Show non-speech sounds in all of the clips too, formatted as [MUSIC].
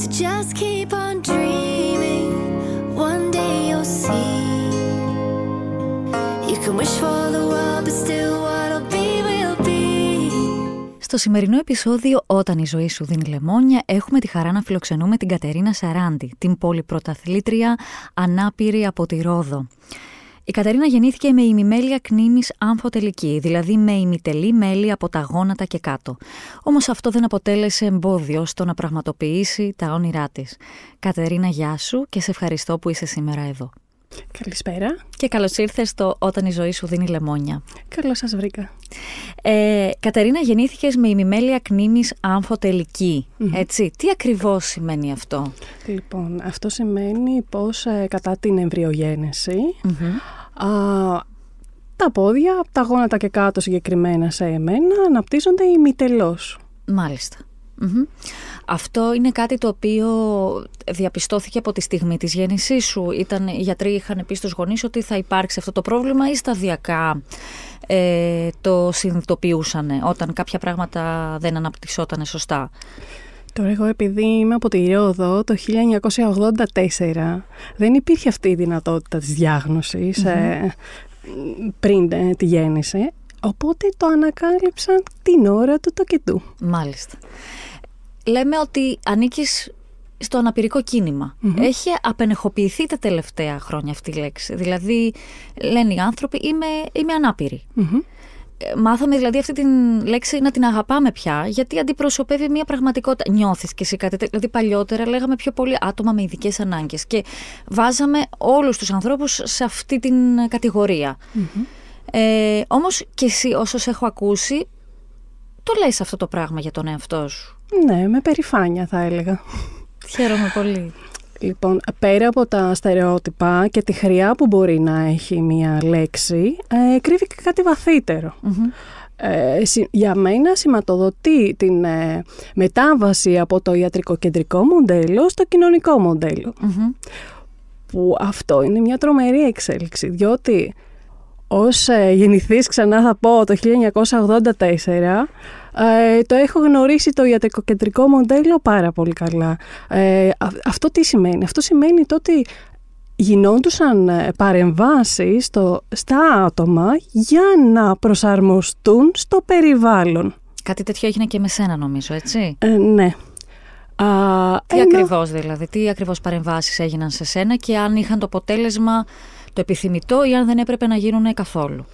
So just keep on dreaming. One day you'll see. You can wish for the world, but still what'll be will be. Στο σημερινό επεισόδιο «Όταν η ζωή σου δίνει λεμόνια» έχουμε τη χαρά να φιλοξενούμε την Κατερίνα Σαράντη, την πολυπρωταθλήτρια ανάπηρη από τη Ρόδο. Η Κατερίνα γεννήθηκε με ημιμέλεια κνήμης αμφοτελική, δηλαδή με ημιτελή μέλη από τα γόνατα και κάτω. Όμως αυτό δεν αποτέλεσε εμπόδιο στο να πραγματοποιήσει τα όνειρά της. Κατερίνα, γεια σου και σε ευχαριστώ που είσαι σήμερα εδώ. Καλησπέρα. Και καλώς ήρθες στο «Όταν η ζωή σου δίνει λεμόνια». Καλώς σας βρήκα. Ε, Κατερίνα, γεννήθηκες με ημιμέλεια κνήμης αμφοτελική, έτσι. Τι ακριβώς σημαίνει αυτό; Λοιπόν, αυτό σημαίνει πως ε, κατά την εμβριογένεση α, τα πόδια, από τα γόνατα και κάτω συγκεκριμένα σε εμένα, αναπτύσσονται ημιτελώς. Μάλιστα. Μμμ. Αυτό είναι κάτι το οποίο διαπιστώθηκε από τη στιγμή της γέννησής σου. Ήταν, οι γιατροί είχαν πει στους γονείς ότι θα υπάρξει αυτό το πρόβλημα ή σταδιακά ε, το συνειδητοποιούσαν όταν κάποια πράγματα δεν αναπτυσσόταν σωστά. Τώρα εγώ επειδή είμαι από τη Ρόδο το 1984 δεν υπήρχε αυτή η δυνατότητα της διάγνωσης ε, πριν ε, τη γέννηση οπότε το ανακάλυψαν την ώρα του το και του. Μάλιστα. Λέμε ότι ανήκεις στο αναπηρικό κίνημα. Έχει απενεχοποιηθεί τα τελευταία χρόνια αυτή η λέξη. Δηλαδή, λένε οι άνθρωποι, είμαι, είμαι ανάπηρη. Ε, Μάθαμε δηλαδή αυτή την λέξη να την αγαπάμε πια, γιατί αντιπροσωπεύει μια πραγματικότητα. Νιώθεις και εσύ κάτι τέτοιο. Δηλαδή, παλιότερα λέγαμε πιο πολύ άτομα με ειδικές ανάγκες και βάζαμε όλους τους ανθρώπους σε αυτή την κατηγορία. Ε, Όμως και εσύ, όσο σε έχω ακούσει, το λες αυτό το πράγμα για τον εαυτό σου; Ναι, με περηφάνεια θα έλεγα. Χαίρομαι πολύ. Λοιπόν, πέρα από τα στερεότυπα και τη χρειά που μπορεί να έχει μία λέξη, ε, κρύβει και κάτι βαθύτερο. Ε, συ- για μένα σηματοδοτεί την ε, μετάβαση από το ιατρικοκεντρικό μοντέλο στο κοινωνικό μοντέλο. Που αυτό είναι μια τρομερή εξέλιξη, διότι ως ε, γεννηθής ξανά θα πω το 1984 ε, το έχω γνωρίσει το ιατρικοκεντρικό μοντέλο πάρα πολύ καλά. Ε, α- αυτό τι σημαίνει; Αυτό σημαίνει το ότι γινόντουσαν ε, παρεμβάσεις στο, στα άτομα για να προσαρμοστούν στο περιβάλλον. Κάτι τέτοιο έγινε και με σένα νομίζω, έτσι; Ε, ναι. Α, Τι ενώ- ακριβώς δηλαδή, τι ακριβώς παρεμβάσεις έγιναν σε σένα και αν είχαν το αποτέλεσμα το επιθυμητό ή αν δεν έπρεπε να γίνουν καθόλου;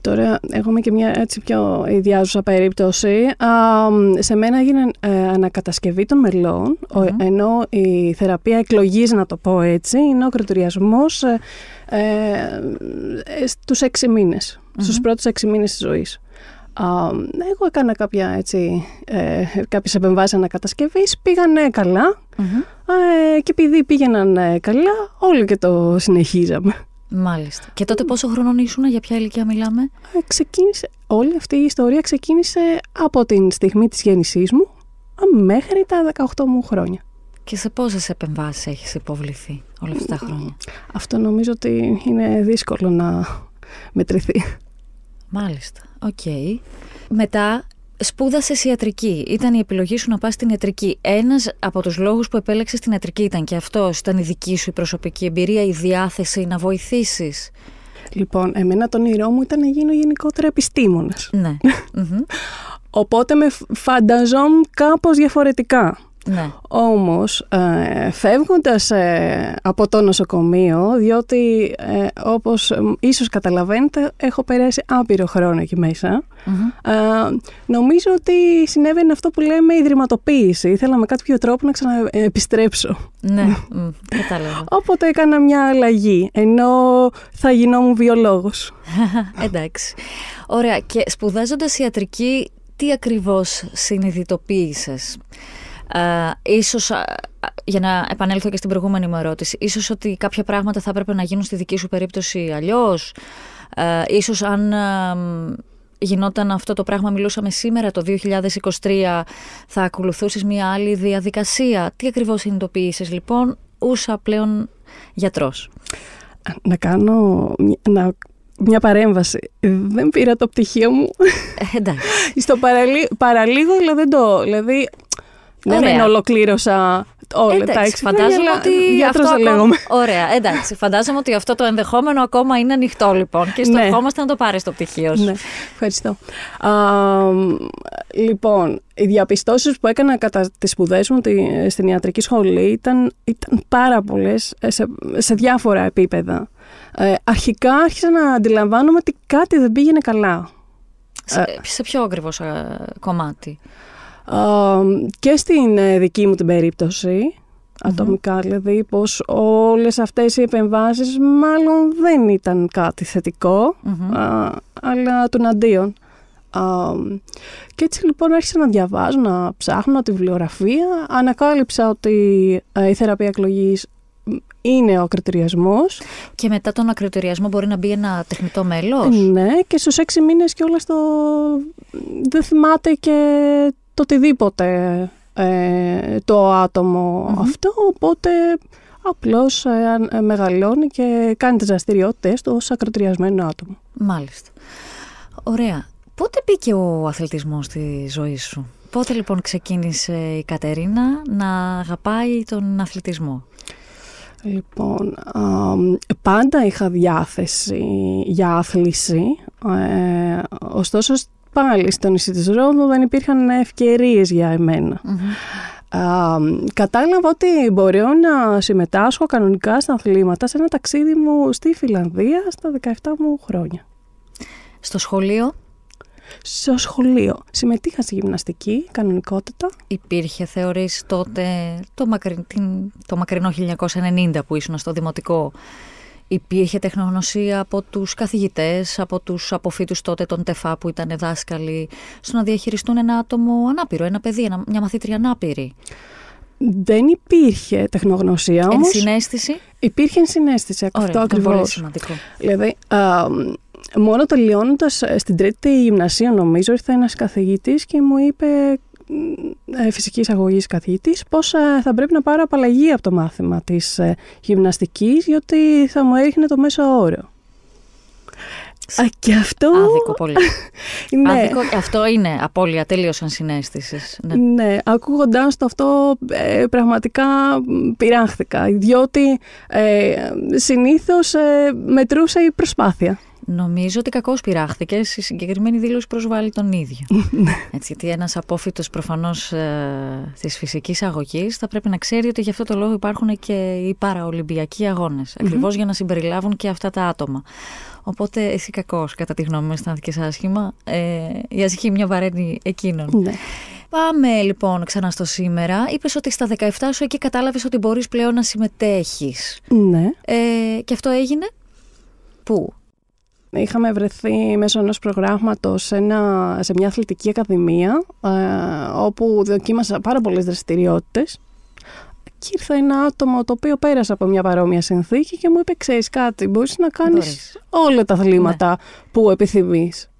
Τώρα έχουμε και μια έτσι πιο ιδιάζουσα περίπτωση. Α, μ, σε μένα έγινε ε, ανακατασκευή των μελών, ο- ενώ η θεραπεία εκλογής, να το πω έτσι, είναι ο κριτηριασμός ε, ε, στους έξι μήνες, στους πρώτους έξι μήνες της ζωής. Α, εγώ έκανα κάποια, έτσι, ε, κάποιες επεμβάσεις ανακατασκευής, πήγανε καλά ε, και επειδή πήγαιναν ε, καλά όλοι και το συνεχίζαμε. Μάλιστα. Και τότε πόσο χρονών ήσουν, για ποια ηλικία μιλάμε; Ε, ξεκίνησε, όλη αυτή η ιστορία ξεκίνησε από την στιγμή της γέννησής μου α, μέχρι τα 18 μου χρόνια. Και σε πόσες επεμβάσεις έχεις υποβληθεί όλα αυτά τα χρόνια; Αυτό νομίζω ότι είναι δύσκολο να μετρηθεί. Μάλιστα. Οκ. Μετά σπούδασες ιατρική. Ήταν η επιλογή σου να πας στην ιατρική. Ένας από τους λόγους που επέλεξες την ιατρική ήταν και αυτός. Ήταν η δική σου η προσωπική εμπειρία, η διάθεση να βοηθήσεις. Λοιπόν, εμένα το όνειρό μου ήταν να γίνω γενικότερα επιστήμονας. Ναι. [LAUGHS] Μμμ. Οπότε με φ- φανταζόμουν κάπως διαφορετικά. Ναι. Όμως, ε, φεύγοντας ε, από το νοσοκομείο, διότι ε, όπως ε, ίσως καταλαβαίνετε, έχω περάσει άπειρο χρόνο εκεί μέσα, ε, νομίζω ότι συνέβαινε αυτό που λέμε ιδρυματοποίηση. Ήθελα με κάποιο τρόπο να ξαναεπιστρέψω. Ναι, [LAUGHS] μ, κατάλαβα. Οπότε έκανα μια αλλαγή, ενώ θα γινόμουν βιολόγος. [LAUGHS] Εντάξει. Ωραία. Και σπουδάζοντας ιατρική, τι ακριβώς συνειδητοποίησες; Ε, ίσως, α, α, για να επανέλθω και στην προηγούμενη μου ερώτηση, ίσως ότι κάποια πράγματα θα έπρεπε να γίνουν στη δική σου περίπτωση αλλιώς; Ε, ίσως αν α, μ, γινόταν αυτό το πράγμα, μιλούσαμε σήμερα το 2023, θα ακολουθούσες μια άλλη διαδικασία. Τι ακριβώς συνειδητοποίησες λοιπόν, ούσα πλέον γιατρός; Να κάνω μια, να, μια παρέμβαση. Δεν πήρα το πτυχίο μου Ε, εντάξει. [LAUGHS] στο παραλί, παραλίγο, αλλά δεν το... Δηλαδή, Ναι, Ωραία. δεν ολοκλήρωσα όλα τα Εντάξει, έξι φαντάζομαι χρόνια, ότι αλλά γιατρός αυτό δεν ακόμα... λέγομαι. Ωραία, εντάξει. Φαντάζομαι ότι αυτό το ενδεχόμενο ακόμα είναι ανοιχτό λοιπόν και στο Ναι. ευχόμαστε να το πάρεις το πτυχίο σου. Ναι, ευχαριστώ. Α, μ, λοιπόν, οι διαπιστώσεις που έκανα κατά τις σπουδές μου τη- στην ιατρική σχολή ήταν, ήταν πάρα πολλές ε, σε, σε διάφορα επίπεδα. Ε, αρχικά άρχισα να αντιλαμβάνομαι ότι κάτι δεν πήγαινε καλά. Σε, σε ποιο ακριβώς κομμάτι; Α, και στην ε, δική μου την περίπτωση, ατομικά δηλαδή, πως όλες αυτές οι επεμβάσεις μάλλον δεν ήταν κάτι θετικό, Μμμ. α, αλλά των αντίον. Α, και έτσι λοιπόν άρχισα να διαβάζω, να ψάχνω τη βιβλιογραφία. Ανακάλυψα ότι ε, η θεραπεία εκλογής είναι ο ακροτηριασμός. Και μετά τον ακροτηριασμό μπορεί να μπει ένα τεχνητό μέλος; Ναι, και στους έξι μήνες και όλα στο... δεν θυμάται και το οτιδήποτε ε, το ατομο αυτό, οπότε απλώς ε, αν- ε, μεγαλώνει και κάνει τις δραστηριότητες του ως ακροτηριασμένο άτομο. Μάλιστα. Ωραία. Πότε μπήκε ο αθλητισμός στη ζωή σου; Πότε λοιπόν ξεκίνησε η Κατερίνα να αγαπάει τον αθλητισμό; Λοιπόν, αμ, πάντα είχα διάθεση για άθληση, ε, ωστόσο πάλι στο νησί της Ρόδου δεν υπήρχαν ευκαιρίες για εμένα. Α, κατάλαβα ότι μπορώ να συμμετάσχω κανονικά στα αθλήματα σε ένα ταξίδι μου στη Φιλανδία στα 17 μου χρόνια. Στο σχολείο; Στο σχολείο συμμετείχα στη γυμναστική κανονικότητα. υπήρχε, θεωρείς τότε, το, μακρι... την- το μακρινό 1990 που ήσουν στο δημοτικό, υπήρχε τεχνογνωσία από τους καθηγητές, από τους αποφύτους τότε των ΤΕΦΑ που ήταν δάσκαλοι, στο να διαχειριστούν ένα άτομο ανάπηρο, ένα παιδί, ένα- μια μαθήτρια ανάπηρη. Δεν υπήρχε τεχνογνωσία όμως, Ενσυναίσθηση. υπήρχε ενσυναίσθηση. Ωραία, αυτό αυτό είναι πολύ ακριβώς. σημαντικό. Δηλαδή, α, μόνο τελειώνοντας στην τρίτη γυμνασία, νομίζω, ήρθε ένας καθηγητής και μου είπε, ε, φυσικής αγωγής καθηγητή, πω θα πρέπει να πάρω απαλλαγή από το μάθημα της ε, γυμναστικής, γιατί θα μου έριχνε το μέσο όρο. Α, και αυτό. Άδικο πολύ. [LAUGHS] Ναι, Άδικο, αυτό είναι απώλεια τελείως ενσυναίσθησης. Ναι. ναι, ακούγοντάς το αυτό ε, πραγματικά μ, πειράχθηκα, διότι ε, συνήθως ε, μετρούσε η προσπάθεια. Νομίζω ότι κακώς πειράχθηκες. Η συγκεκριμένη δήλωση προσβάλλει τον ίδιο. [LAUGHS] Έτσι, γιατί ένας απόφυτος προφανώς ε, της φυσικής αγωγής θα πρέπει να ξέρει ότι γι' αυτό το λόγο υπάρχουν και οι παραολυμπιακοί αγώνες. Ακριβώς για να συμπεριλάβουν και αυτά τα άτομα. Οπότε εσύ κακός, κατά τη γνώμη μου, αισθάνθηκες άσχημα. Ε, η ασχήμια βαραίνει εκείνον. Ναι. Πάμε λοιπόν ξανά στο σήμερα. Είπες ότι στα 17 σου εκεί κατάλαβες ότι μπορείς πλέον να συμμετέχεις. ναι. Ε, και αυτό έγινε; Πού; Είχαμε βρεθεί μέσω ενός προγράμματος σε, ένα, σε μια αθλητική ακαδημία ε, όπου δοκίμασα πάρα πολλές δραστηριότητες και ήρθε ένα άτομο το οποίο πέρασε από μια παρόμοια συνθήκη και μου είπε ξέρεις κάτι, μπορείς να κάνεις Μπορείς. όλα τα αθλήματα που επιθυμείς.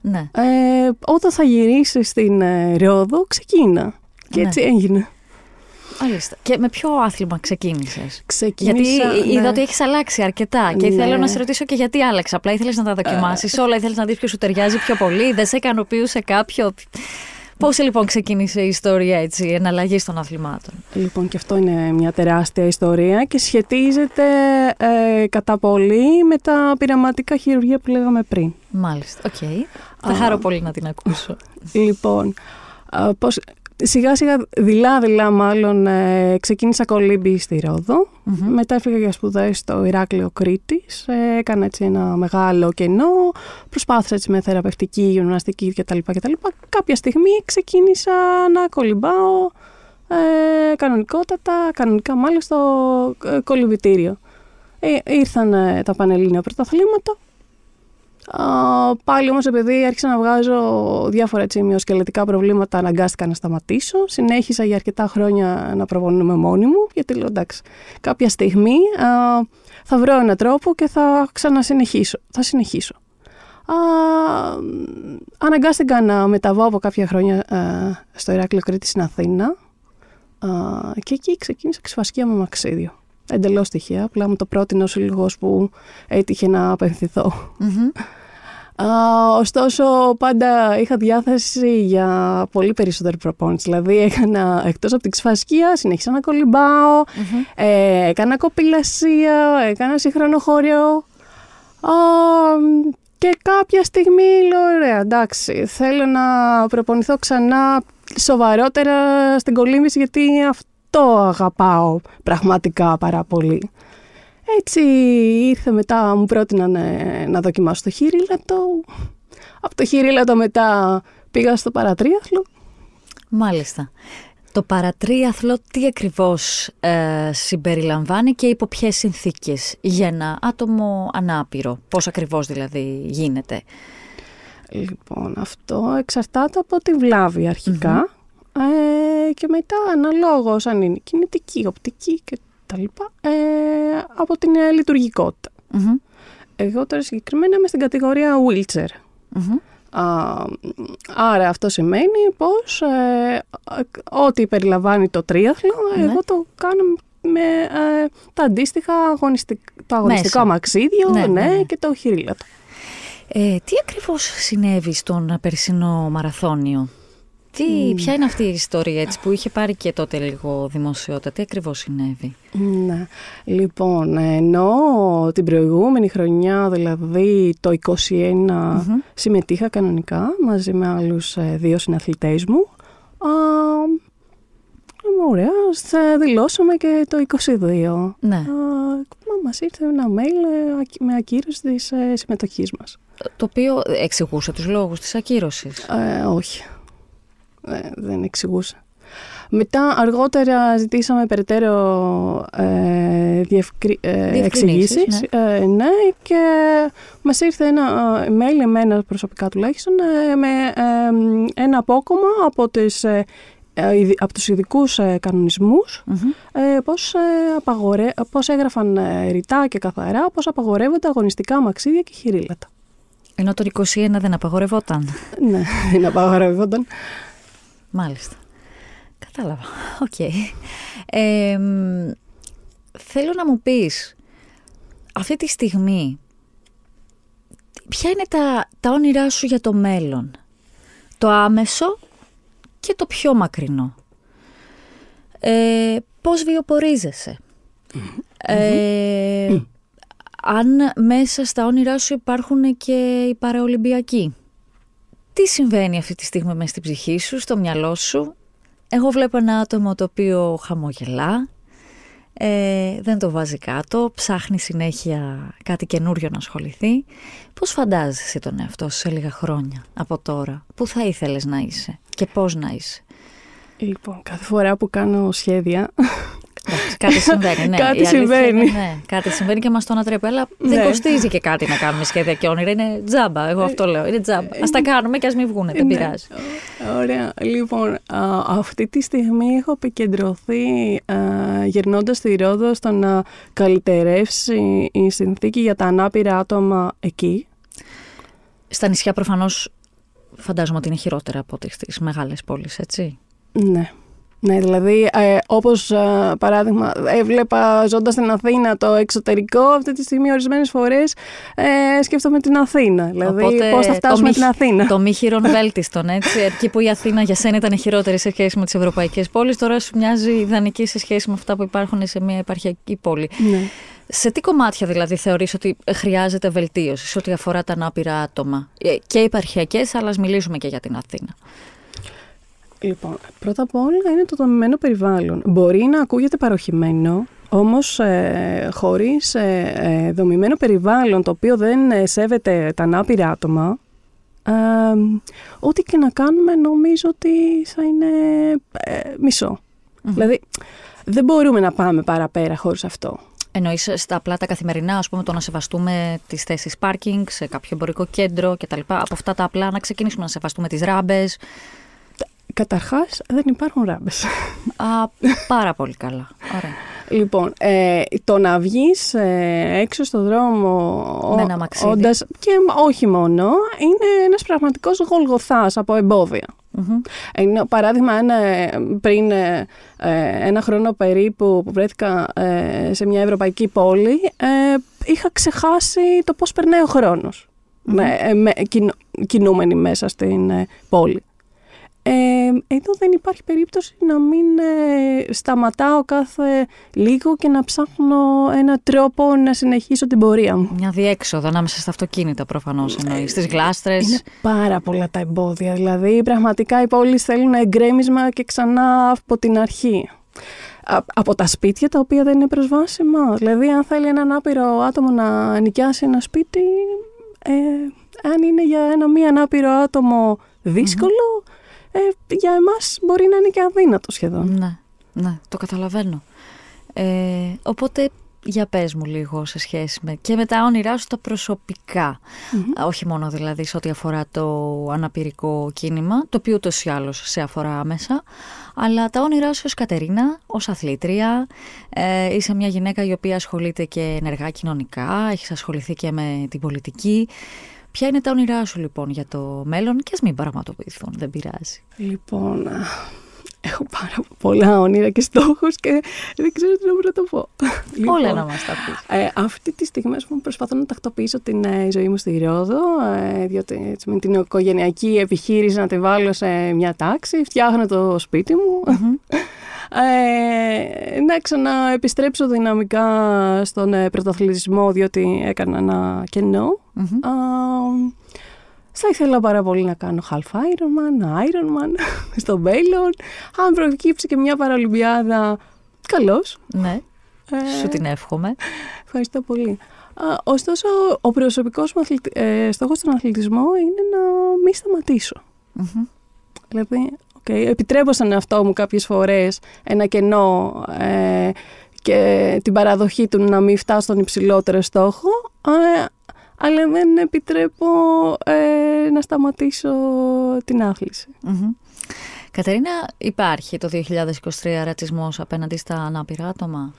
Ναι. Ε, όταν θα γυρίσεις στην ε, Ρόδο ξεκίνα. Και Ναι. έτσι έγινε. Μάλιστα. Και με ποιο άθλημα ξεκίνησες; Ξεκίνησα, Γιατί είδα ναι. ότι έχεις αλλάξει αρκετά και Ναι. θέλω να σε ρωτήσω και γιατί άλλαξε. Απλά ήθελες να τα δοκιμάσεις όλα, ήθελες να δεις ποιος σου ταιριάζει πιο πολύ, δεν σε ικανοποιούσε κάποιο. Πώς λοιπόν ξεκίνησε η ιστορία έτσι, εναλλαγή των αθλημάτων; Λοιπόν, και αυτό είναι μια τεράστια ιστορία και σχετίζεται ε, κατά πολύ με τα πειραματικά χειρουργία που λέγαμε πριν. Μάλιστα. Οκ. Θα χαρώ πολύ να την ακούσω. Λοιπόν, α, πώς, σιγά σιγά, δειλά δειλά μάλλον, ε, ξεκίνησα κολύμπι στη Ρόδο Μμμ. Μετά έφυγα για σπουδές στο Ηράκλειο Κρήτης. Ε, έκανα έτσι ένα μεγάλο κενό. Προσπάθησα έτσι με θεραπευτική, γυμναστική κτλ. κτλ. Κάποια στιγμή ξεκίνησα να κολυμπάω ε, κανονικότατα, κανονικά μάλλον στο ε, κολυμπητήριο. Ε, ήρθαν ε, τα πανελλήνια πρωταθλήματα. Α, πάλι όμως επειδή άρχισα να βγάζω διάφορα έτσι, μειοσκελετικά προβλήματα αναγκάστηκα να σταματήσω. Συνέχισα για αρκετά χρόνια να προπονούμε μόνη μου γιατί λέω εντάξει κάποια στιγμή α, θα βρω έναν τρόπο και θα ξανασυνεχίσω. Θα συνεχίσω. Α, αναγκάστηκα να μεταβώ από κάποια χρόνια α, στο Ηράκλειο Κρήτη στην Αθήνα α, και εκεί ξεκίνησα ξεφασκία με μαξίδιο. Εντελώς τυχαία, απλά μου το πρότεινε ο σύλλογος που έτυχε να απευθυνθώ. Μμμ. Α, ωστόσο, πάντα είχα διάθεση για πολύ περισσότερη προπόνηση. Δηλαδή, έκανα εκτός από την ξφασκία, συνέχισα να κολυμπαω ε, έκανα κοπηλασία, έκανα σύγχρονο χώριο. Α, και κάποια στιγμή λέω, ωραία, εντάξει, θέλω να προπονηθώ ξανά σοβαρότερα στην κολύμβηση γιατί αυτό αγαπάω πραγματικά πάρα πολύ. Έτσι ήρθε μετά, μου πρότειναν ε, να δοκιμάσω το χειρίλατο. Από το χειρίλατο μετά πήγα στο παρατρίαθλο. Μάλιστα. Το παρατρίαθλο τι ακριβώς ε, συμπεριλαμβάνει και υπό ποιες συνθήκες; Για ένα άτομο ανάπηρο. Πώς ακριβώς δηλαδή γίνεται; Λοιπόν, αυτό εξαρτάται από τη βλάβη αρχικά ε, και μετά αναλόγως αν είναι κινητική, οπτική και τα λοιπά, ε, από την ε, λειτουργικότητα. Εγώ τώρα συγκεκριμένα είμαι στην κατηγορία wheelchair. Α, άρα αυτό σημαίνει πως ε, ό,τι περιλαμβάνει το τρίαθλο, Ναι. εγώ το κάνω με ε, τα αντίστοιχα αγωνιστικ, το αγωνιστικό Μέσα. μαξίδιο Ναι, ναι, ναι, ναι. και το χειρίλατο. Ε, τι ακριβώς συνέβη στον περσινό μαραθώνιο; Τι, Ποια είναι αυτή η ιστορία έτσι, που είχε πάρει και τότε λίγο δημοσιότητα. Τι ακριβώς συνέβη; Ναι. Λοιπόν, ενώ την προηγούμενη χρονιά, δηλαδή το 21, συμμετείχα κανονικά μαζί με άλλους ε, δύο συναθλητές μου. Α, ωραία, θα δηλώσαμε και το 22. Ναι. Α, μα μας ήρθε ένα mail ε, ακ- με ακύρωση της ε, συμμετοχής μας. Το οποίο εξηγούσε τους λόγους της ακύρωσης. Ε, όχι. Ε, δεν εξηγούσα. Μετά αργότερα ζητήσαμε περαιτέρω ε, διευκρι... ε, Διευκρινήσεις, εξηγήσεις. Ε, ναι, και μας ήρθε ένα ε, mail, εμένα προσωπικά τουλάχιστον, ε, με ε, ένα απόκομμα από, τις, ε, ε, ειδι- από τους ειδικούς ε, κανονισμούς Μμμ. ε, πώς, ε, απαγορε... πώς έγραφαν ε, ρητά και καθαρά πως απαγορεύονται αγωνιστικά αμαξίδια και χειρήλατα. Ενώ το 21 δεν απαγορευόταν. ναι, δεν απαγορεύονταν. Μάλιστα. Κατάλαβα. [LAUGHS] Οκ. Ε, μ, θέλω να μου πεις, αυτή τη στιγμή, ποια είναι τα, τα όνειρά σου για το μέλλον; Το άμεσο και το πιο μακρινό. Ε, πώς βιοπορίζεσαι; Ε, αν μέσα στα όνειρά σου υπάρχουν και οι παραολυμπιακοί; Τι συμβαίνει αυτή τη στιγμή μέσα στην ψυχή σου, στο μυαλό σου; Εγώ βλέπω ένα άτομο το οποίο χαμογελά, ε, δεν το βάζει κάτω, ψάχνει συνέχεια κάτι καινούριο να ασχοληθεί. Πώς φαντάζεσαι τον εαυτό σου σε λίγα χρόνια από τώρα, πού θα ήθελες να είσαι και πώς να είσαι; Λοιπόν, κάθε φορά που κάνω σχέδια, Εντάξει, κάτι συμβαίνει, ναι. Κάτι Η αλήθεια συμβαίνει. είναι, ναι, κάτι συμβαίνει και μας το ανατρέπει. Αλλά δεν Ναι. κοστίζει και κάτι να κάνουμε σχέδια και όνειρα. Είναι τζάμπα. Εγώ αυτό λέω. Είναι τζάμπα. Α τα κάνουμε και ας μην βγούνε. Δεν Ναι. πειράζει. Ωραία. Λοιπόν, α, αυτή τη στιγμή έχω επικεντρωθεί α, γυρνώντας στη Ρόδο στο να καλυτερεύσει η συνθήκη για τα ανάπηρα άτομα εκεί. Στα νησιά προφανώς φαντάζομαι ότι είναι χειρότερα από ό,τι στις μεγάλες πόλεις, έτσι. Ναι. Ναι, δηλαδή, ε, όπως ε, παράδειγμα έβλεπα ζώντας στην Αθήνα το εξωτερικό, αυτή τη στιγμή ορισμένες φορές ε, σκέφτομαι την Αθήνα. Δηλαδή, Οπότε, πώς θα το φτάσουμε μη- την Αθήνα. Το μη χειρον βέλτιστον, έτσι. Εκεί που η Αθήνα για σένα ήταν χειρότερη σε σχέση με τις ευρωπαϊκές πόλεις, τώρα σου μοιάζει ιδανική σε σχέση με αυτά που υπάρχουν σε μια επαρχιακή πόλη. Ναι. Σε τι κομμάτια δηλαδή θεωρείς ότι χρειάζεται βελτίωση σε ό,τι αφορά τα ανάπηρα άτομα; Ε, και επαρχιακές, αλλά ας μιλήσουμε και για την Αθήνα. Λοιπόν, πρώτα απ' όλα είναι το δομημένο περιβάλλον. Μπορεί να ακούγεται παροχημένο, όμως ε, χωρίς ε, ε, δομημένο περιβάλλον το οποίο δεν ε, σέβεται τα ανάπηρα άτομα, ε, ό,τι και να κάνουμε νομίζω ότι θα είναι ε, μισο Δηλαδή, δεν μπορούμε να πάμε παραπέρα χωρίς αυτό. Εννοείς στα απλά τα καθημερινά, ας πούμε, το να σεβαστούμε τις θέσεις πάρκινγκ σε κάποιο εμπορικό κέντρο κτλ. Από αυτά τα απλά να ξεκινήσουμε να σεβαστούμε τις ράμπες. Καταρχάς, δεν υπάρχουν ράμπες. Α, πάρα πολύ καλά. Ωραία. Λοιπόν, ε, το να βγεις ε, έξω στο δρόμο Με ο- ένα μαξίδι. όντας, και όχι μόνο, είναι ένας πραγματικός γολγοθάς από εμπόδια. Μμμ. Ενώ, παράδειγμα, ένα, πριν ε, ε, ένα χρόνο περίπου που βρέθηκα ε, σε μια ευρωπαϊκή πόλη, ε, είχα ξεχάσει το πώς περνάει ο χρόνος. ναι, ε, με, κινου, κινούμενοι μέσα στην ε, πόλη. Ε, εδώ δεν υπάρχει περίπτωση να μην ε, σταματάω κάθε λίγο και να ψάχνω ένα τρόπο να συνεχίσω την πορεία μου. Μια διέξοδο ανάμεσα στα αυτοκίνητα προφανώς εννοείς, στις γλάστρες. Είναι πάρα πολλά τα εμπόδια. Δηλαδή, πραγματικά οι πόλεις θέλουν εγκρέμισμα και ξανά από την αρχή. Α- από τα σπίτια τα οποία δεν είναι προσβάσιμα. Δηλαδή, αν θέλει έναν άπειρο άτομο να νοικιάσει ένα σπίτι, ε, αν είναι για ένα μη ανάπηρο άτομο δύσκολο, ε, για εμάς μπορεί να είναι και αδύνατο σχεδόν. Ναι, ναι, το καταλαβαίνω. Ε, οπότε για πες μου λίγο σε σχέση με και με τα όνειρά σου τα προσωπικά. Όχι μόνο δηλαδή σε ό,τι αφορά το αναπηρικό κίνημα, το οποίο ούτως ή άλλως σε αφορά άμεσα, αλλά τα όνειρά σου ως Κατερίνα, ως αθλήτρια, ε, είσαι μια γυναίκα η οποία ασχολείται και ενεργά κοινωνικά, έχεις ασχοληθεί και με την πολιτική. Ποια είναι τα όνειρά σου λοιπόν για το μέλλον και ας μην πραγματοποιηθούν, δεν πειράζει. Λοιπόν, α, έχω πάρα πολλά όνειρα και στόχους και δεν ξέρω τι να το πω. Όλα να μας τα πεις. Ε, αυτή τη στιγμή ας πούμε, προσπαθώ να τακτοποιήσω την ε, ζωή μου στη Ρόδο, ε, διότι έτσι, με την οικογενειακή επιχείρηση να τη βάλω σε μια τάξη, φτιάχνω το σπίτι μου. [LAUGHS] Ε, να ξαναεπιστρέψω δυναμικά στον ε, πρωταθλητισμό, διότι έκανα ένα κενό. Μμμ. Α, θα ήθελα πάρα πολύ να κάνω half Ironman, Ironman [LAUGHS] στο μέλλον. Αν προκύψει και μια παραολυμπιάδα, καλώς. Ναι, Ε, σου την εύχομαι. Ευχαριστώ πολύ. Α, ωστόσο, ο προσωπικός μου αθλητι... ε, στόχος στον αθλητισμό είναι να μην σταματήσω. Μμμ. Δηλαδή, okay, επιτρέπω στον εαυτό μου κάποιες φορές ένα κενό ε, και την παραδοχή του να μην φτάσω στον υψηλότερο στόχο, ε, αλλά δεν επιτρέπω ε, να σταματήσω την άθληση. Μμμ. Κατερίνα, υπάρχει το 2023 ρατσισμός απέναντι στα ανάπηρα άτομα;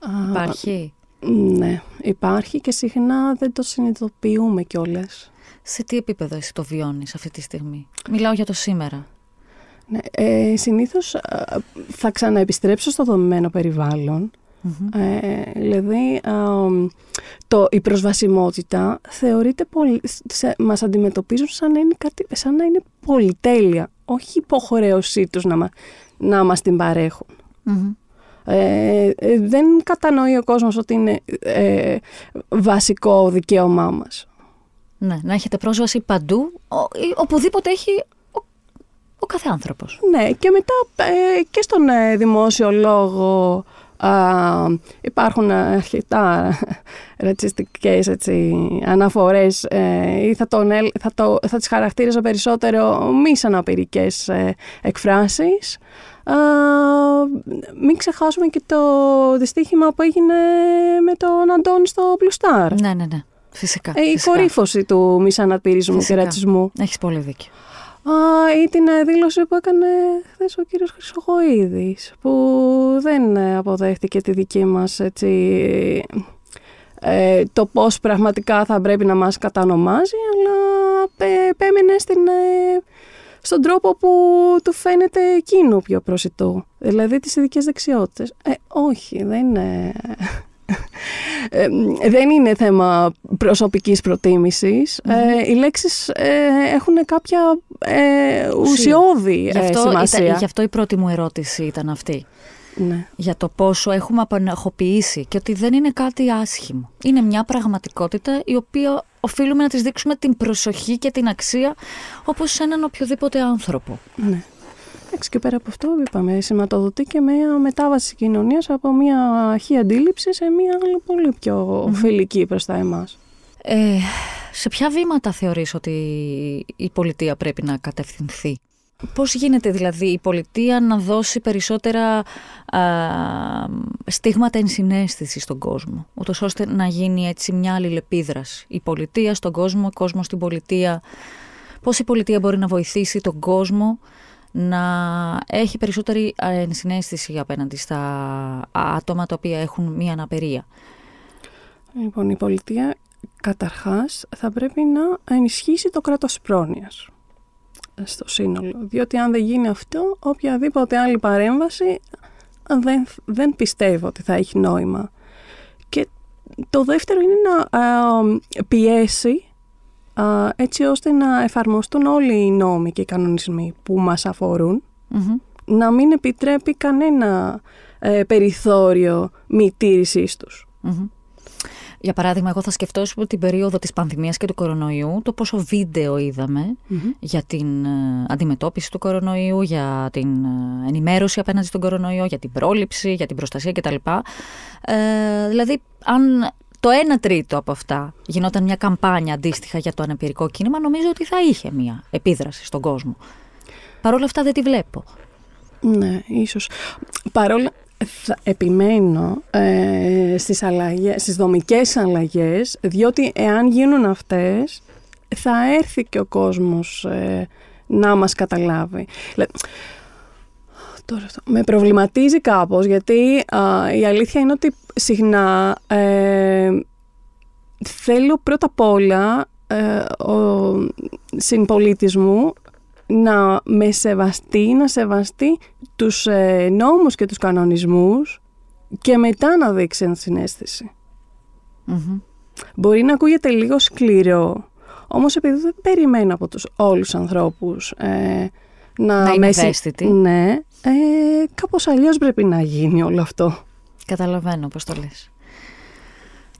Α, Υπάρχει; Ναι, υπάρχει και συχνά δεν το συνειδητοποιούμε κιόλας. Σε τι επίπεδο εσύ το βιώνεις αυτή τη στιγμή; Μιλάω για το σήμερα. Ναι, ε, συνήθως α, θα ξαναεπιστρέψω στο δομημένο περιβάλλον. Μμμ. Ε, δηλαδή, α, το, η προσβασιμότητα θεωρείται πολύ, σε, μας αντιμετωπίζουν σαν να είναι, κάτι, σαν να είναι πολυτέλεια, όχι υποχρέωσή τους να, μα- να μας την παρέχουν. Μμμ. Ε, ε, δεν κατανοεί ο κόσμος ότι είναι ε, βασικό δικαίωμά μας. Ναι, να έχετε πρόσβαση παντού, ο- ή οπουδήποτε έχει ο, ο κάθε άνθρωπος. Ναι, και μετά ε, και στον ε, δημόσιο λόγο α, υπάρχουν αρκετά ρατσιστικές έτσι, αναφορές ε, ή θα, τον, ελ- θα, το, θα τις χαρακτήριζα περισσότερο μη αναπηρικές ε, εκφράσεις. Α, μην ξεχάσουμε και το δυστύχημα που έγινε με τον Αντώνη στο Blue Star. Ναι, ναι, ναι. Φυσικά. Ε, η φυσικά. κορύφωση του μη αναπηρισμού και Φυσικά. ρατσισμού. Έχεις πολύ δίκιο. Α, ή την ε, δήλωση που έκανε χθες ο κύριος Χρυσοχοίδης που δεν ε, αποδέχτηκε τη δική μας έτσι, ε, το πώς πραγματικά θα πρέπει να μας κατανομάζει αλλά ε, επέμεινε στην, ε, στον τρόπο που του φαίνεται εκείνο πιο προσιτό. Δηλαδή τις ειδικές δεξιότητες. Ε, όχι δεν είναι ε, δεν είναι θέμα προσωπικής προτίμησης. Ε, οι λέξεις ε, έχουν κάποια ε, ουσιώδη Γι' ε, αυτό, σημασία. ήταν, γι' αυτό η πρώτη μου ερώτηση ήταν αυτή. Ναι. Για το πόσο έχουμε απαναχοποιήσει και ότι δεν είναι κάτι άσχημο. Είναι μια πραγματικότητα η οποία οφείλουμε να της δείξουμε την προσοχή και την αξία όπως σε έναν οποιοδήποτε άνθρωπο. ναι. Εντάξει, και πέρα από αυτό, είπαμε, σηματοδοτεί και μια μετάβαση της κοινωνίας από μια αρχή αντίληψης σε μια άλλη πολύ πιο φιλική προς τα εμάς. Ε, σε ποια βήματα θεωρείς ότι η πολιτεία πρέπει να κατευθυνθεί; Πώς γίνεται δηλαδή η πολιτεία να δώσει περισσότερα α, στίγματα ενσυναίσθησης στον κόσμο, ούτως ώστε να γίνει έτσι μια αλληλεπίδραση; Η πολιτεία στον κόσμο, ο κόσμος στην πολιτεία. Πώς η πολιτεία μπορεί να βοηθήσει τον κόσμο να έχει περισσότερη α, ενσυναίσθηση απέναντι στα άτομα τα οποία έχουν μία αναπηρία. Λοιπόν, η πολιτεία καταρχάς θα πρέπει να ενισχύσει το κράτος πρόνοιας στο σύνολο. Διότι αν δεν γίνει αυτό, οποιαδήποτε άλλη παρέμβαση δεν, δεν πιστεύω ότι θα έχει νόημα. Και το δεύτερο είναι να α, πιέσει α, έτσι ώστε να εφαρμοστούν όλοι οι νόμοι και οι κανονισμοί που μας αφορούν, Μμμ. να μην επιτρέπει κανένα ε, περιθώριο μη τήρησής τους. Μμμ. Για παράδειγμα, εγώ θα σκεφτώ πούμε, την περίοδο της πανδημίας και του κορονοϊού, το πόσο βίντεο είδαμε για την ε, αντιμετώπιση του κορονοϊού, για την ε, ενημέρωση απέναντι στον κορονοϊό, για την πρόληψη, για την προστασία κτλ. Ε, δηλαδή, αν το 1 τρίτο από αυτά γινόταν μια καμπάνια αντίστοιχα για το αναπηρικό κίνημα, νομίζω ότι θα είχε μια επίδραση στον κόσμο. Παρ' όλα αυτά δεν τη βλέπω. Ναι, ίσως. Παρόλα, θα επιμένω ε, στις, αλλαγές, στις δομικές αλλαγές, διότι εάν γίνουν αυτές, θα έρθει και ο κόσμος ε, να μας καταλάβει. Δηλαδή, Τώρα αυτό. Με προβληματίζει κάπως, γιατί α, η αλήθεια είναι ότι συχνά ε, θέλω πρώτα απ' όλα ε, ο συμπολίτης μου να με σεβαστεί, να σεβαστεί τους ε, νόμους και τους κανονισμούς και μετά να δείξει ενσυναίσθηση. Μμμ. Μπορεί να ακούγεται λίγο σκληρό, όμως επειδή δεν περιμένω από τους όλους ανθρώπους ε, να, Να είναι με συ- ευαίσθητοι. Ναι, ε, κάπως αλλιώς πρέπει να γίνει όλο αυτό. Καταλαβαίνω πώς το λες.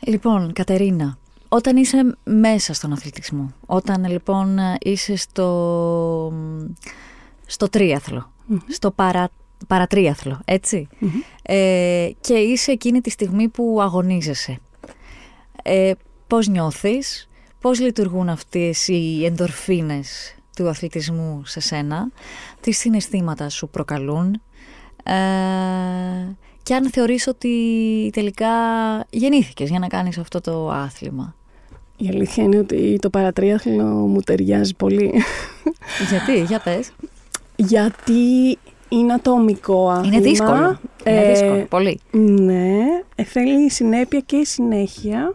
Λοιπόν, Κατερίνα, όταν είσαι μέσα στον αθλητισμό, όταν λοιπόν είσαι στο, στο τρίαθλο, στο παρα, παρατρίαθλο, έτσι, ε, και είσαι εκείνη τη στιγμή που αγωνίζεσαι, ε, πώς νιώθεις, πώς λειτουργούν αυτές οι ενδορφίνες του αθλητισμού σε σένα, τι συναισθήματα σου προκαλούν ε, και αν θεωρείς ότι τελικά γεννήθηκες για να κάνεις αυτό το άθλημα. Η αλήθεια είναι ότι το παρατρίαθλο μου ταιριάζει πολύ. Γιατί, για πες. Γιατί είναι ατομικό άθλημα. Είναι δύσκολο. Είναι Ε, δύσκολο, πολύ. Ναι, ε, θέλει συνέπεια και συνέχεια.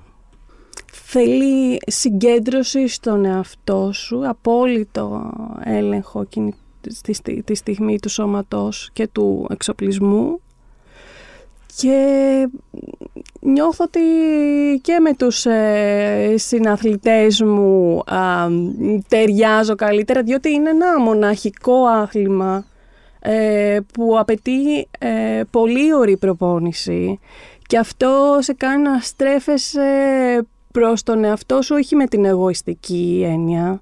Θέλει συγκέντρωση στον εαυτό σου, απόλυτο έλεγχο εκείνη τη, στι- τη στιγμή του σώματός και του εξοπλισμού. Και νιώθω ότι και με τους ε, συναθλητές μου α, ταιριάζω καλύτερα, διότι είναι ένα μοναχικό άθλημα ε, που απαιτεί ε, πολύ ωρή προπόνηση και αυτό σε κάνει να στρέφεσαι προς τον εαυτό σου όχι με την εγωιστική έννοια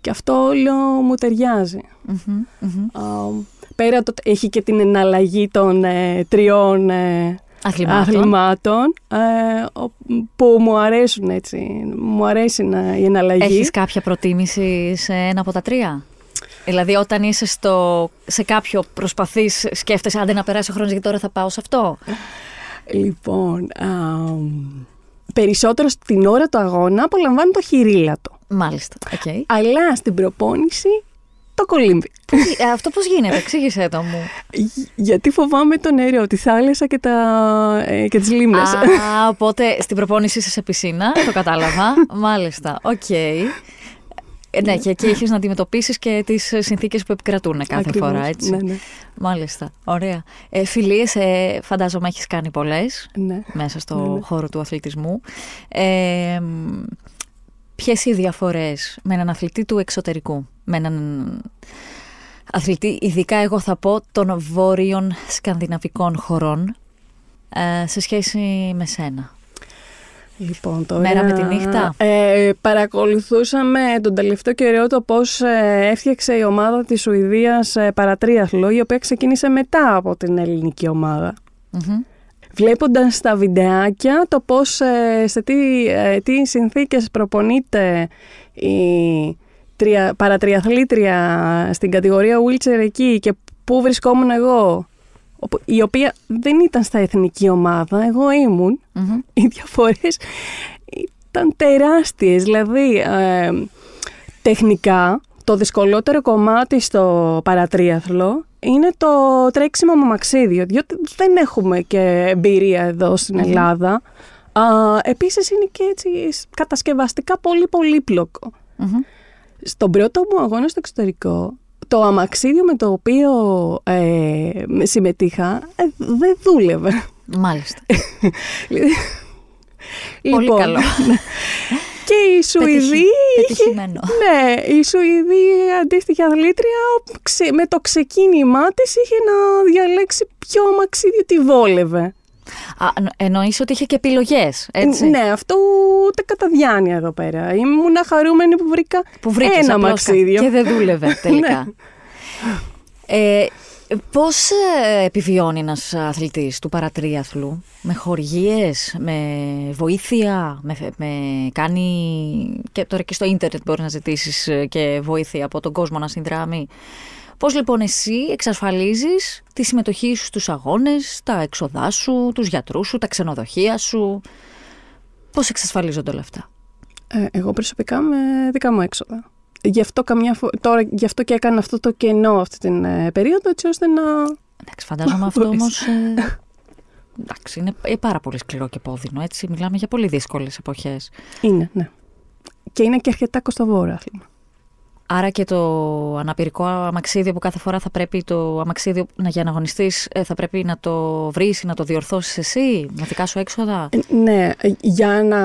και αυτό όλο μου ταιριάζει. Μμμ, μμμ. Α, πέρα το έχει και την εναλλαγή των ε, τριών ε, Αθλημάτων. αθλημάτων ε, ο- που μου αρέσουν έτσι. Μου αρέσει να, η εναλλαγή. Έχεις κάποια προτίμηση σε ένα από τα τρία; Δηλαδή όταν είσαι στο, σε κάποιο προσπαθείς, σκέφτεσαι άντε να περάσει ο χρόνος γιατί τώρα θα πάω σε αυτό. Λοιπόν, α, περισσότερο στην ώρα του αγώνα απολαμβάνω το χειρήλατο. Μάλιστα, οκ. Αλλά στην προπόνηση το κολύμπι. Τι- ε, Αυτό πώς γίνεται, εξήγησέ το μου. Γι- Γιατί φοβάμαι το νερό, τη θάλασσα και, τα, ε, και τις λίμνες. Α, οπότε στην προπόνηση είσαι σε πισίνα, το κατάλαβα. [LAUGHS] Μάλιστα, οκ. Ε, ναι, και εκεί έχεις να αντιμετωπίσεις και τις συνθήκες που επικρατούν κάθε Ακριβώς, φορά, έτσι. Ναι, ναι. Μάλιστα. Ωραία. Ε, Φιλίες, ε, φαντάζομαι έχεις κάνει πολλές ναι. μέσα στο Ναι, ναι. χώρο του αθλητισμού. Ε, Ποιες οι διαφορές με έναν αθλητή του εξωτερικού, με έναν αθλητή, ειδικά εγώ θα πω των βόρειων σκανδιναβικών χωρών, ε, σε σχέση με σένα; Λοιπόν, τώρα, Μέρα με τη νύχτα; Ε, παρακολουθούσαμε τον τελευταίο καιρό το πώς ε, έφτιαξε η ομάδα της Σουηδίας ε, παρατρίαθλο, η οποία ξεκίνησε μετά από την ελληνική ομάδα. Μμμ. Βλέποντας τα βιντεάκια το πώς, ε, σε τι, ε, τι συνθήκες προπονείται η τρια, παρατριαθλήτρια στην κατηγορία wheelchair εκεί και πού βρισκόμουν εγώ, όπου- η οποία δεν ήταν στα εθνική ομάδα, εγώ ήμουν, Μμμ. οι διαφορές ήταν τεράστιες. Δηλαδή, ε, τεχνικά, το δυσκολότερο κομμάτι στο παρατρίαθλο είναι το τρέξιμο με μαξίδιο, διότι δεν έχουμε και εμπειρία εδώ στην Ελλάδα. Α, επίσης είναι και έτσι κατασκευαστικά πολύ πολύπλοκο. Μμμ. Στον πρώτο μου αγώνα στο εξωτερικό, το αμαξίδιο με το οποίο ε, συμμετείχα ε, δεν δούλευε. Μάλιστα. [LAUGHS] Λοιπόν, Πολύ καλό. [LAUGHS] Και η Σουηδή είχε... Πετυχημένο. Ναι, η Σουηδή αντίστοιχη αθλήτρια ξε- με το ξεκίνημά της είχε να διαλέξει ποιο αμαξίδιο τη βόλευε. Α, νο- εννοείς ότι είχε και επιλογές, έτσι; Ναι, αυτό ούτε κατά διάνοια εδώ πέρα. Ήμουν χαρούμενη που βρήκα Που βρήκες ένα απλώς αμαξίδιο. Και δεν δούλευε [LAUGHS] τελικά. Ναι. ε, πώς ε, επιβιώνει ένας αθλητής του παρατρίαθλου, με χορηγίες, με βοήθεια, με, με κάνει... Και τώρα και στο ίντερνετ μπορεί να ζητήσεις ε, και βοήθεια από τον κόσμο να συνδράμει; Πώς λοιπόν εσύ εξασφαλίζεις τη συμμετοχή σου στους αγώνες, τα έξοδά σου, τους γιατρούς σου, τα ξενοδοχεία σου; Πώς εξασφαλίζονται όλα αυτά; Ε, εγώ προσωπικά με δικά μου έξοδα. Γι' αυτό, καμιά φο... Τώρα, γι' αυτό και έκανα αυτό το κενό αυτή την ε, περίοδο, έτσι ώστε να. Εντάξει, φαντάζομαι αυτό Μπορείς. όμως... Ε, εντάξει, είναι ε, πάρα πολύ σκληρό και πόδινο, έτσι. Μιλάμε για πολύ δύσκολες εποχές. Είναι, ναι. Και είναι και αρκετά κοστοβόρο άθλημα. Άρα και το αναπηρικό αμαξίδιο που κάθε φορά θα πρέπει το αμαξίδιο να για να αγωνιστείς ε, θα πρέπει να το βρεις ή να το διορθώσεις εσύ με δικά σου έξοδα; Ε, Ναι, ε, για, να...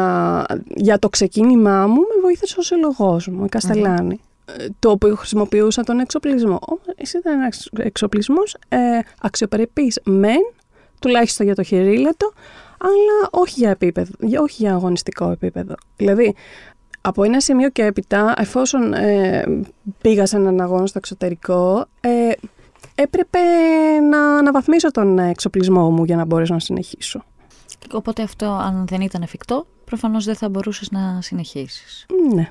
για το ξεκίνημά μου με βοήθησε ο σύλλογός μου, η καστελανη Ε, Το οποίο χρησιμοποιούσα τον εξοπλισμό. Όμως, εσύ ήταν ένας εξοπλισμός ε, αξιοπρεπής μεν, τουλάχιστον για το χειρίλετο, αλλά όχι για, επίπεδο, για- όχι για αγωνιστικό επίπεδο. Δηλαδή, από ένα σημείο και έπειτα, εφόσον ε, πήγα σε έναν αγώνα στο εξωτερικό, ε, έπρεπε να αναβαθμίσω τον εξοπλισμό μου για να μπορέσω να συνεχίσω. Οπότε αυτό αν δεν ήταν εφικτό προφανώς δεν θα μπορούσες να συνεχίσεις. Ναι.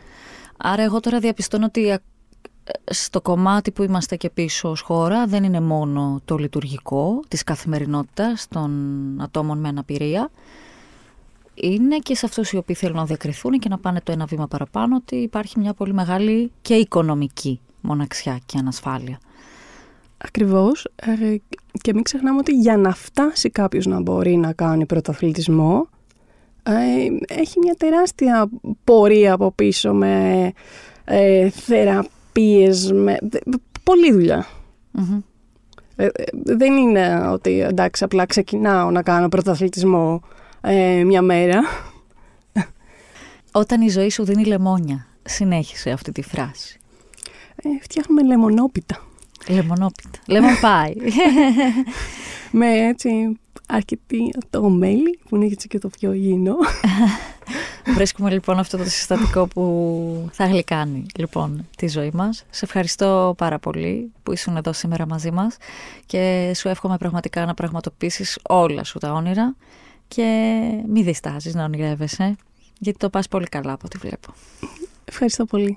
Άρα εγώ τώρα διαπιστώνω ότι α, στο κομμάτι που είμαστε και πίσω ως χώρα δεν είναι μόνο το λειτουργικό της καθημερινότητας των ατόμων με αναπηρία. Είναι και σε αυτούς οι οποίοι θέλουν να διακριθούν και να πάνε το ένα βήμα παραπάνω ότι υπάρχει μια πολύ μεγάλη και οικονομική μοναξιά και ανασφάλεια. Ακριβώς. Ε, και μην ξεχνάμε ότι για να φτάσει κάποιος να μπορεί να κάνει πρωταθλητισμό, ε, έχει μια τεράστια πορεία από πίσω με ε, θεραπείες, με δε- πολλή δουλειά. Μμμ. Ε, ε, δεν είναι ότι εντάξει απλά ξεκινάω να κάνω πρωταθλητισμό ε, μια μέρα. Όταν η ζωή σου δίνει λεμόνια, συνέχισε αυτή τη φράση. Ε, φτιάχνουμε λεμονόπιτα. Λεμονόπιτα. Lemon [LAUGHS] pie. Με έτσι αρκετή το μέλι που είναι έτσι και το πιο υγιεινό. Βρίσκουμε λοιπόν αυτό το συστατικό που θα γλυκάνει λοιπόν τη ζωή μας. Σε ευχαριστώ πάρα πολύ που ήσουν εδώ σήμερα μαζί μας και σου εύχομαι πραγματικά να πραγματοποιήσεις όλα σου τα όνειρα και μη διστάζεις να ονειρεύεσαι γιατί το πας πολύ καλά από ό,τι βλέπω. Ευχαριστώ πολύ.